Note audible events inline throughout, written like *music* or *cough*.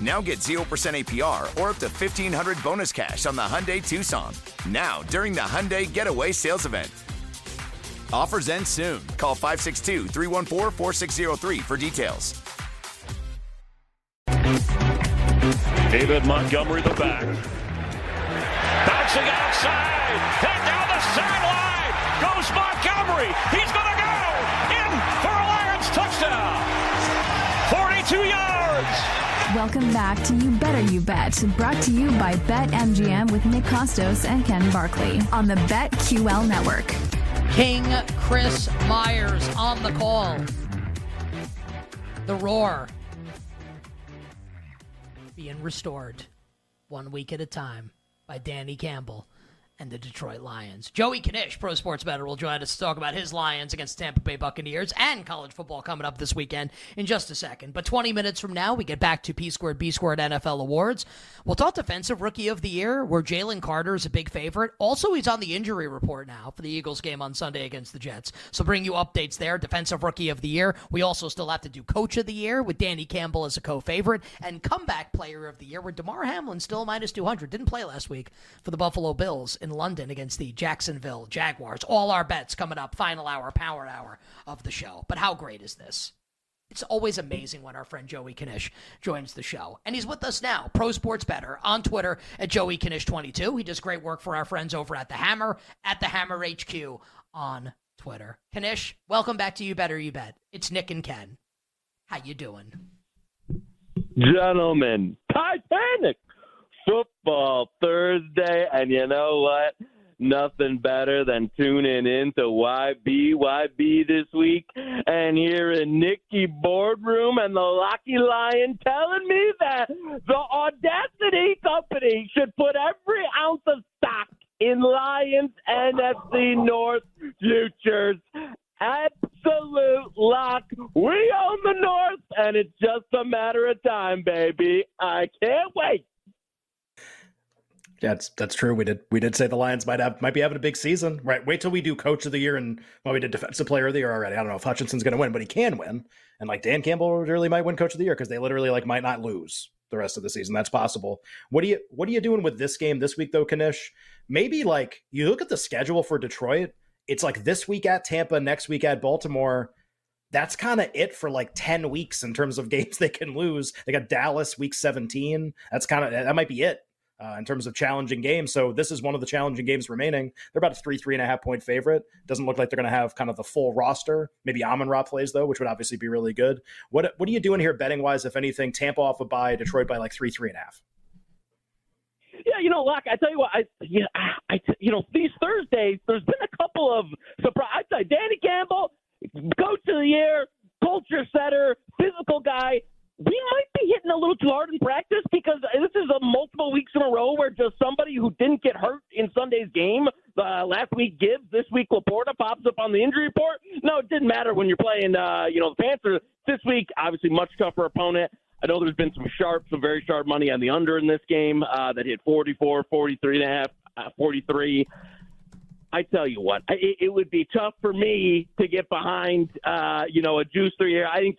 Now get 0% APR or up to 1500 bonus cash on the Hyundai Tucson. Now, during the Hyundai Getaway Sales Event. Offers end soon. Call 562 314 4603 for details. David Montgomery, the back. Bouncing outside. Hit down the sideline. Goes Montgomery. He's going to go. In for a Lions touchdown. 42 yards. Welcome back to You Better You Bet, brought to you by BetMGM with Nick Kostos and Ken Barkley on the BetQL network. King Chris Myers on the call. The roar being restored one week at a time by Danny Campbell and the Detroit Lions. Joey Knish, pro sports bettor, will join us to talk about his Lions against Tampa Bay Buccaneers and college football coming up this weekend in just a second. But 20 minutes from now, we get back to P squared B squared NFL awards. We'll talk defensive rookie of the year, where Jalen Carter is a big favorite. Also, he's on the injury report now for the Eagles game on Sunday against the Jets. So bring you updates there. Defensive rookie of the year. We also still have to do coach of the year with Danny Campbell as a co-favorite and comeback player of the year, where Damar Hamlin still minus 200 didn't play last week for the Buffalo Bills in London against the Jacksonville Jaguars. All our bets coming up, final hour, power hour of the show. But how great is this? It's always amazing when our friend Joey Knish joins the show. And he's with us now, Pro Sports Bettor, on Twitter at Joey Knish22. He does great work for our friends over at The Hammer, at The Hammer HQ on Twitter. Knish, welcome back to You Better You Bet. It's Nick and Ken. How you doing? Gentlemen, Titanic football and you know what? Nothing better than tuning in to YBYB this week and hearing Nikki Boardroom and the Lucky Lion telling me that the Audacity Company should put every ounce of stock in Lions NFC North futures. Absolute lock. We own the North, and it's just a matter of time, baby. I can't wait. That's that's true. We did we did say the Lions might have might be having a big season. Right. Wait till we do coach of the year and well, we did defensive player of the year already. I don't know if Hutchinson's gonna win, but he can win. And like Dan Campbell really might win coach of the year because they literally like might not lose the rest of the season. That's possible. What do you what are you doing with this game this week though, Knish? Maybe like you look at the schedule for Detroit, it's like this week at Tampa, next week at Baltimore. That's kind of it for like 10 weeks in terms of *laughs* games they can lose. They got Dallas week 17. That's kind of that might be it uh, in terms of challenging games. So this is one of the challenging games remaining. They're about a three, three and a half point favorite. Doesn't look like they're going to have kind of the full roster. Maybe Amon Ra plays though, which would obviously be really good. What what are you doing here betting wise? If anything, Tampa off a bye, Detroit by like three, three and a half. Yeah, you know, Locke, I tell you what, I, you know, I, you know, these Thursdays, there's been a couple of surprise. Danny Campbell, coach of the year, culture setter, physical guy. We might be hitting a little too hard in practice? Because this is a multiple weeks in a row where just somebody who didn't get hurt in Sunday's game uh, last week Gibbs, this week LaPorta pops up on the injury report. No, it didn't matter when you're playing, uh, you know, the Panthers. This week, obviously, much tougher opponent. I know there's been some sharp, some very sharp money on the under in this game uh, that hit 44, 43 and a half, uh, 43. I tell you what, it, it would be tough for me to get behind, uh, you know, a juice three here. I think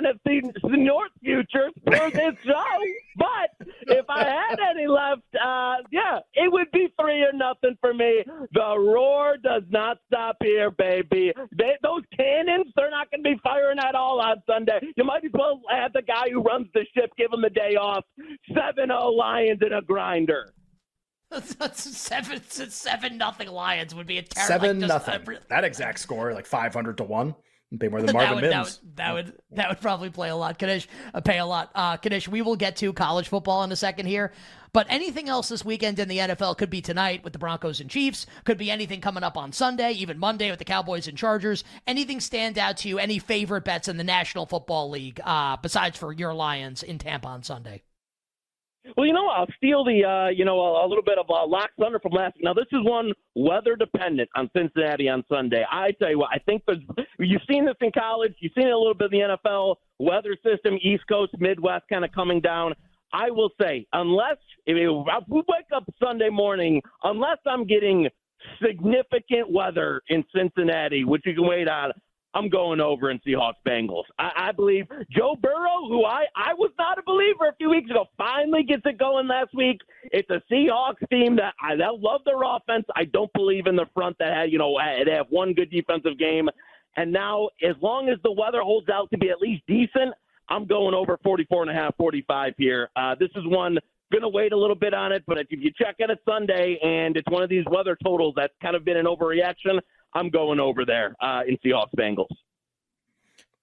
NFC North futures for this *laughs* show. But if I had any left, uh, yeah, it would be three or nothing for me. The roar does not stop here, baby. They, those cannons, they're not going to be firing at all on Sunday. You might as well have the guy who runs the ship give him the day off. 7 0 Lions in a grinder. *laughs* seven seven nothing Lions would be a terrible Seven like, just, nothing. uh, that exact score, like five hundred to one. Pay more than that Marvin would, that Mims. would that would that would probably play a lot. Knish, uh, pay a lot. Uh, Knish, we will get to college football in a second here, but anything else this weekend in the NFL could be tonight with the Broncos and Chiefs. Could be anything coming up on Sunday, even Monday with the Cowboys and Chargers. Anything stand out to you? Any favorite bets in the National Football League uh, besides for your Lions in Tampa on Sunday? Well, you know, I'll steal the, uh, you know, a, a little bit of uh, lock thunder from last. Now, this is one weather dependent on Cincinnati on Sunday. I tell you what, I think there's, you've seen this in college, you've seen it a little bit in the NFL weather system, East Coast, Midwest, kind of coming down. I will say, unless if we wake up Sunday morning, unless I'm getting significant weather in Cincinnati, which you can wait on, I'm going over in Seahawks Bengals. I, I believe Joe Burrow, who I, I was not a believer a few weeks ago, finally gets it going last week. It's a Seahawks team that I that love their offense. I don't believe in the front that had, you know, they have one good defensive game. And now, as long as the weather holds out to be at least decent, I'm going over 44 and a half, 45 here. Uh, this is one going to wait a little bit on it, but if you check in at Sunday and it's one of these weather totals that's kind of been an overreaction, I'm going over there uh, in Seahawks Bengals.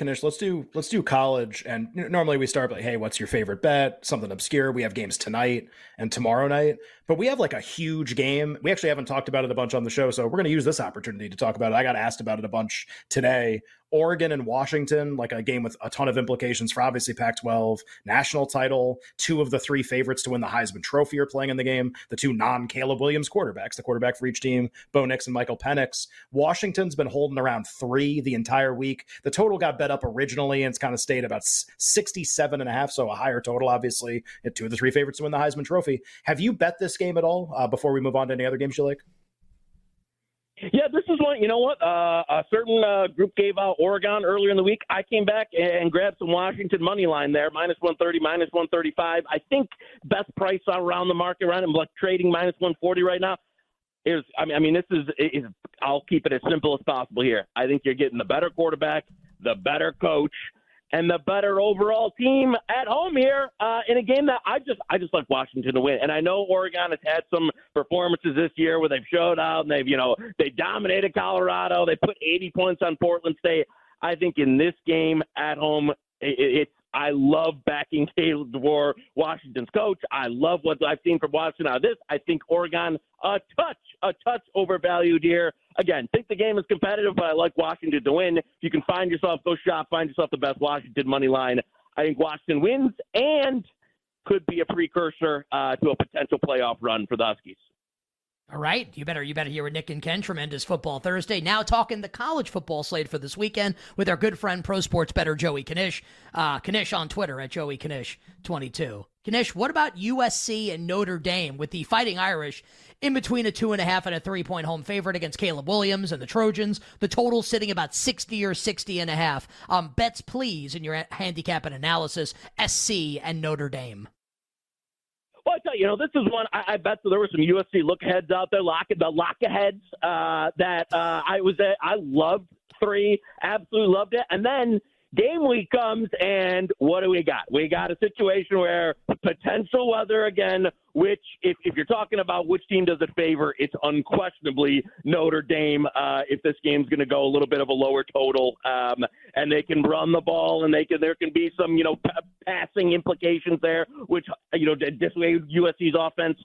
Knish, let's do let's do college. And normally we start like, hey, what's your favorite bet? Something obscure. We have games tonight and tomorrow night, but we have like a huge game. We actually haven't talked about it a bunch on the show, so we're going to use this opportunity to talk about it. I got asked about it a bunch today. Oregon and Washington, like a game with a ton of implications for obviously Pac 12, national title. Two of the three favorites to win the Heisman Trophy are playing in the game. The two non Caleb Williams quarterbacks, the quarterback for each team, Bo Nix and Michael Penix. Washington's been holding around three the entire week. The total got bet up originally and it's kind of stayed about 67 and a half, so a higher total, obviously. Two of the three favorites to win the Heisman Trophy. Have you bet this game at all uh, before we move on to any other games you like? Yeah, this is one. You know what? Uh, a certain uh, group gave out Oregon earlier in the week. I came back and grabbed some Washington money line there, minus one thirty, minus one thirty five. I think best price around the market around. I'm like trading minus one forty right now. Is I mean, I mean, this is, is. I'll keep it as simple as possible here. I think you're getting the better quarterback, the better coach, and the better overall team at home here uh, in a game that I just I just like Washington to win. And I know Oregon has had some performances this year where they've showed out and they've you know they dominated Colorado. They put 80 points on Portland State. I think in this game at home, it, it's I love backing *laughs* Kalen DeBoer, Washington's coach. I love what I've seen from Washington of this. I think Oregon a touch, a touch overvalued here. Again, think the game is competitive, but I like Washington to win. If you can find yourself, go shop, find yourself the best Washington money line. I think Washington wins and could be a precursor uh, to a potential playoff run for the Huskies. All right, you better you better hear with Nick and Ken. Tremendous football Thursday. Now talking the college football slate for this weekend with our good friend Pro Sports Bettor Joey Knish. Uh, Knish on Twitter at Joey Knish twenty two. Knish, what about USC and Notre Dame with the Fighting Irish in between a two and a half and a three point home favorite against Caleb Williams and the Trojans? The total sitting about sixty or sixty and a half. Um, bets please in your handicap and analysis. SC and Notre Dame. Well, I tell you, you know, this is one I, I bet there were some USC look aheads out there, lock the lock aheads uh, that uh, I was at. I loved three, absolutely loved it, and then game week comes, and what do we got? We got a situation where potential weather again, which, if, if you're talking about which team does it favor, it's unquestionably Notre Dame. Uh, if this game's going to go a little bit of a lower total, um, and they can run the ball, and they can there can be some you know p- passing implications there, which you know dissuade USC's offense.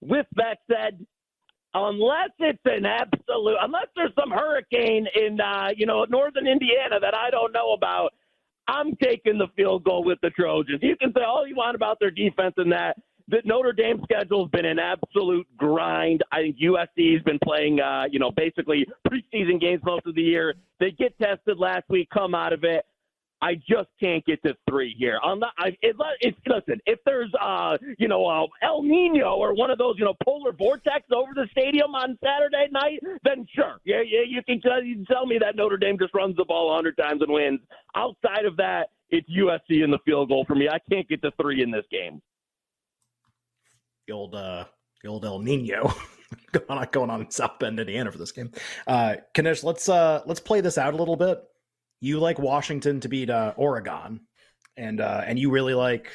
With that said, unless it's an absolute, unless there's some hurricane in, uh, you know, northern Indiana that I don't know about, I'm taking the field goal with the Trojans. You can say all you want about their defense and that. The Notre Dame schedule's been an absolute grind. I think USC's been playing, uh, you know, basically preseason games most of the year. They get tested last week, come out of it. I just can't get to three here. I'm not. I, listen. If there's uh, you know, uh, El Nino or one of those, you know, polar vortex over the stadium on Saturday night, then sure, yeah, yeah, you can tell, you can tell me that Notre Dame just runs the ball a hundred times and wins. Outside of that, it's USC in the field goal for me. I can't get to three in this game. The old, uh, the old El Nino. *laughs* going on going on in South Bend, Indiana for this game. Uh Knish, let's uh let's play this out a little bit you like Washington to beat uh, Oregon, and uh, and you really like.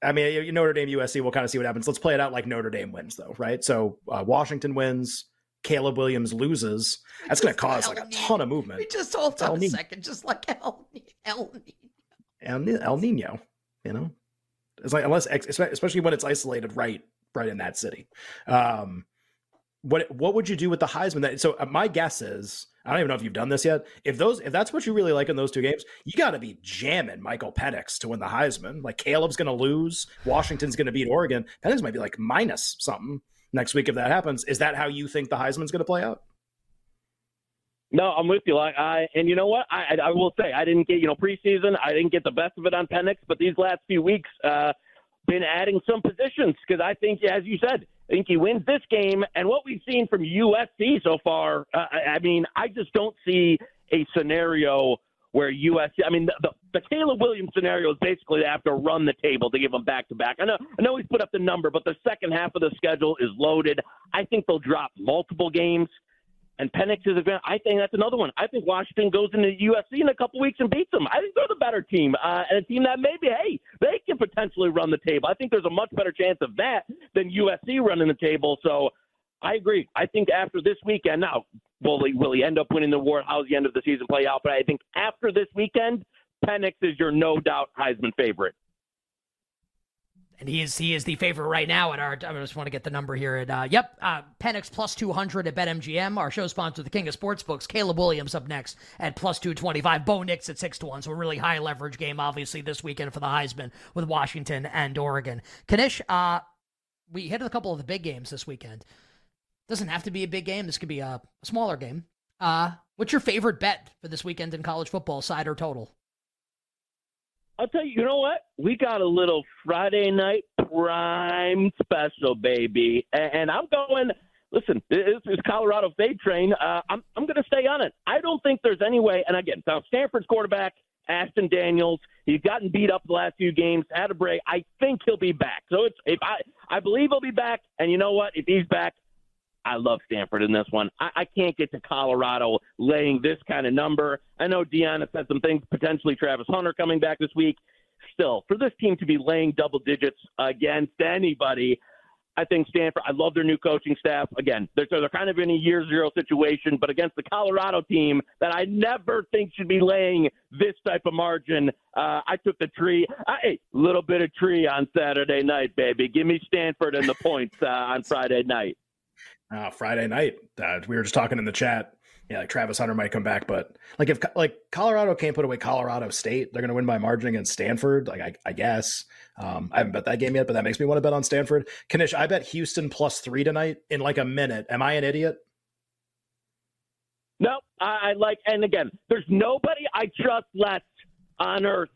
I mean, Notre Dame, USC. We'll kind of see what happens. Let's play it out like Notre Dame wins, though, right? So uh, Washington wins. Caleb Williams loses. That's going to cause like a ton of movement. We just hold on a second, just like El, El Nino. El, Nino, you know, it's like unless especially when it's isolated right right in that city. Um, what what would you do with the Heisman? That so uh, my guess is I don't even know if you've done this yet. If those, if that's what you really like in those two games, you got to be jamming Michael Penix to win the Heisman. Like Caleb's going to lose, Washington's going to beat Oregon. Penix might be like minus something next week if that happens. Is that how you think the Heisman's going to play out? No, I'm with you. Like I, and you know what? I, I will say I didn't get you know preseason. I didn't get the best of it on Penix, but these last few weeks, uh, been adding some positions because I think, as you said, I think he wins this game. And what we've seen from USC so far, uh, I mean, I just don't see a scenario where USC. I mean, the, the, the Caleb Williams scenario is basically they have to run the table to give them back to back. I know, I know he's put up the number, but the second half of the schedule is loaded. I think they'll drop multiple games and Penix is advanced. I think that's another one. I think Washington goes into USC in a couple weeks and beats them. I think they're the better team, uh, and a team that maybe, hey, they can potentially run the table. I think there's a much better chance of that than USC running the table. So I agree. I think after this weekend, now will he will he end up winning the award? How's the end of the season play out? But I think after this weekend, Penix is your no doubt Heisman favorite and he is he is the favorite right now at our. I just want to get the number here at. Uh, yep, uh, plus two hundred at BetMGM. Our show sponsor, the King of Sportsbooks, Caleb Williams up next at plus two twenty five. Bo Nix at six to one. So a really high leverage game, obviously this weekend for the Heisman with Washington and Oregon. Knish, uh, we hit a couple of the big games this weekend. Doesn't have to be a big game. This could be a, a smaller game. Uh, what's your favorite bet for this weekend in college football, side or total? I'll tell you, you know what? We got a little Friday night prime special, baby. And I'm going, listen, this is Colorado Fade Train. Uh, I'm, I'm going to stay on it. I don't think there's any way. And again, now Stanford's quarterback, Ashton Daniels, he's gotten beat up the last few games, had a break. I think he'll be back. So it's, if I, I believe he'll be back. And you know what? If he's back, I love Stanford in this one. I, I can't get to Colorado laying this kind of number. I know Deion said some things, potentially Travis Hunter coming back this week. Still, for this team to be laying double digits against anybody, I think Stanford, I love their new coaching staff. Again, they're, they're kind of in a year zero situation, but against the Colorado team that I never think should be laying this type of margin, uh, I took the tree. A little bit of tree on Saturday night, baby. Give me Stanford and the points uh, on Friday night uh, Friday night. Uh, we were just talking in the chat. Yeah, like Travis Hunter might come back, but like if like Colorado can't put away Colorado State, they're going to win by margin against Stanford. Like I, I guess um, I haven't bet that game yet, but that makes me want to bet on Stanford. Knish, I bet Houston plus three tonight in like a minute. Am I an idiot? No, I, like, and again, there's nobody I trust less on earth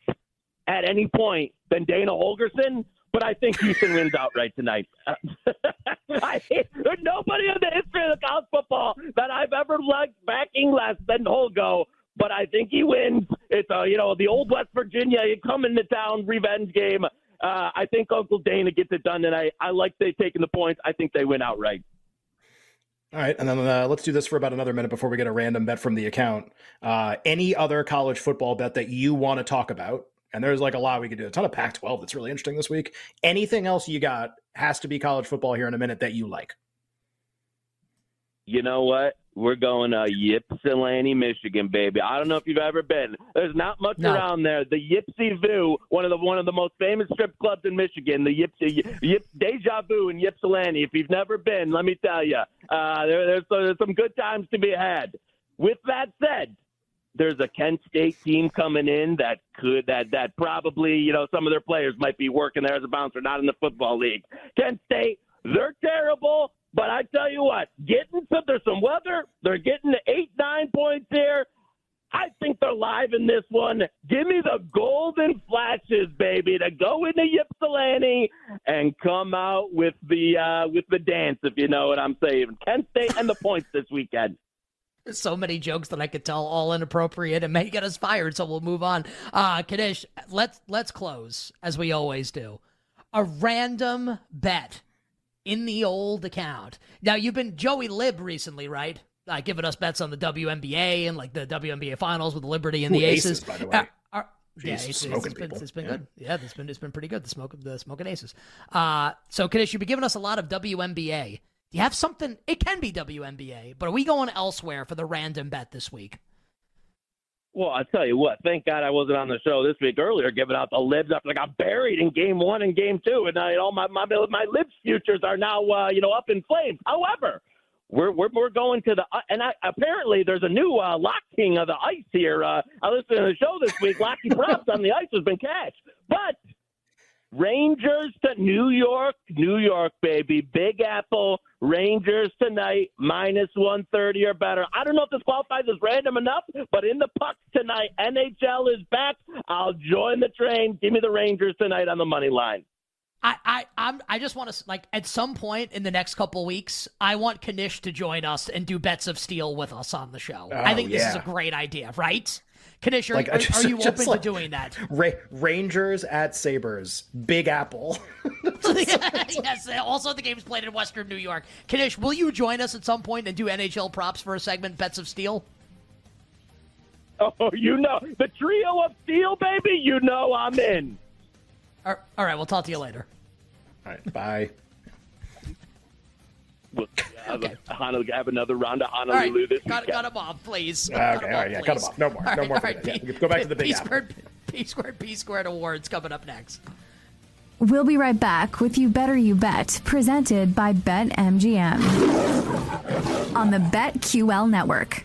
at any point than Dana Holgorsen but I think Houston wins outright tonight. *laughs* I, nobody in the history of the college football that I've ever liked backing less than Holgo, but I think he wins. It's a, you know the old West Virginia you come into town revenge game. Uh, I think Uncle Dana gets it done tonight. I like they taking the points. I think they win outright. All right, and then uh, let's do this for about another minute before we get a random bet from the account. Uh, any other college football bet that you want to talk about? And there's like a lot we could do. A ton of Pac-12 that's really interesting this week. Anything else you got has to be college football here in a minute that you like. You know what? We're going to Ypsilanti, Michigan, baby. I don't know if you've ever been. There's not much No. around there. The Yipsy Vu, one of the one of the most famous strip clubs in Michigan, the Yipsy Yip, Deja Vu in Ypsilanti. If you've never been, let me tell you, uh, there, there's, there's some good times to be had. With that said, there's a Kent State team coming in that could that that probably you know some of their players might be working there as a bouncer, not in the football league. Kent State, they're terrible, but I tell you what, getting some there's some weather. They're getting eight nine points here. I think they're live in this one. Give me the golden flashes, baby, to go into Ypsilanti and come out with the uh, with the dance, if you know what I'm saying. Kent State and the points this weekend. There's so many jokes that I could tell, all inappropriate, and may get us fired. So we'll move on. Uh, Knish, let's let's close as we always do. A random bet in the old account. Now you've been Joey Lib recently, right? Uh, giving us bets on the WNBA and like the WNBA finals with Liberty and Ooh, the Aces, Aces. by the way. Uh, are- yeah, Jeez, Aces, smoking it's been, it's been Yeah. good. Yeah, it's been it's been pretty good. The smoke the smoking aces. Uh, so Knish, you've been giving us a lot of WNBA. Do you have something? It can be WNBA, but are we going elsewhere for the random bet this week? Well, I tell you what, thank God I wasn't on the show this week earlier giving out the libs after I got buried in game one and game two, and I, all my my my libs futures are now uh, you know up in flames. However, we're we're, we're going to the uh, and I, apparently there's a new uh, lock king of the ice here. Uh, I listened to the show this week. Locky props on the ice has been cashed, but Rangers to New York, New York, baby. Big Apple, Rangers tonight, minus 130 or better. I don't know if this qualifies as random enough, but in the pucks tonight, NHL is back. I'll join the train. Give me the Rangers tonight on the money line. I, I, I'm, I just want to like at some point in the next couple weeks, I want Knish to join us and do bets of steel with us on the show. I Oh, think this is a great idea, right? Knish, are, Like, are, just- are you *laughs* open like- to doing that? Ra- Rangers at Sabres, Big Apple. *laughs* *laughs* yes. Also, the game's played in Western New York. Knish, will you join us at some point and do NHL props for a segment, Bets of Steel? Oh, you know, the trio of steel, baby, you know I'm in. All all right, we'll talk to you later. All right, bye. We'll *laughs* have, Honolulu, have another round of All right, Honolulu this cut, weekend. cut him off, please. Okay, cut him all right, off, yeah, cut him off. No more, All no right, more all for right, that. Yeah, go back to the Big P Apple. squared, P squared, P squared awards coming up next. We'll be right back with You Better You Bet, presented by BetMGM on the BetQL network.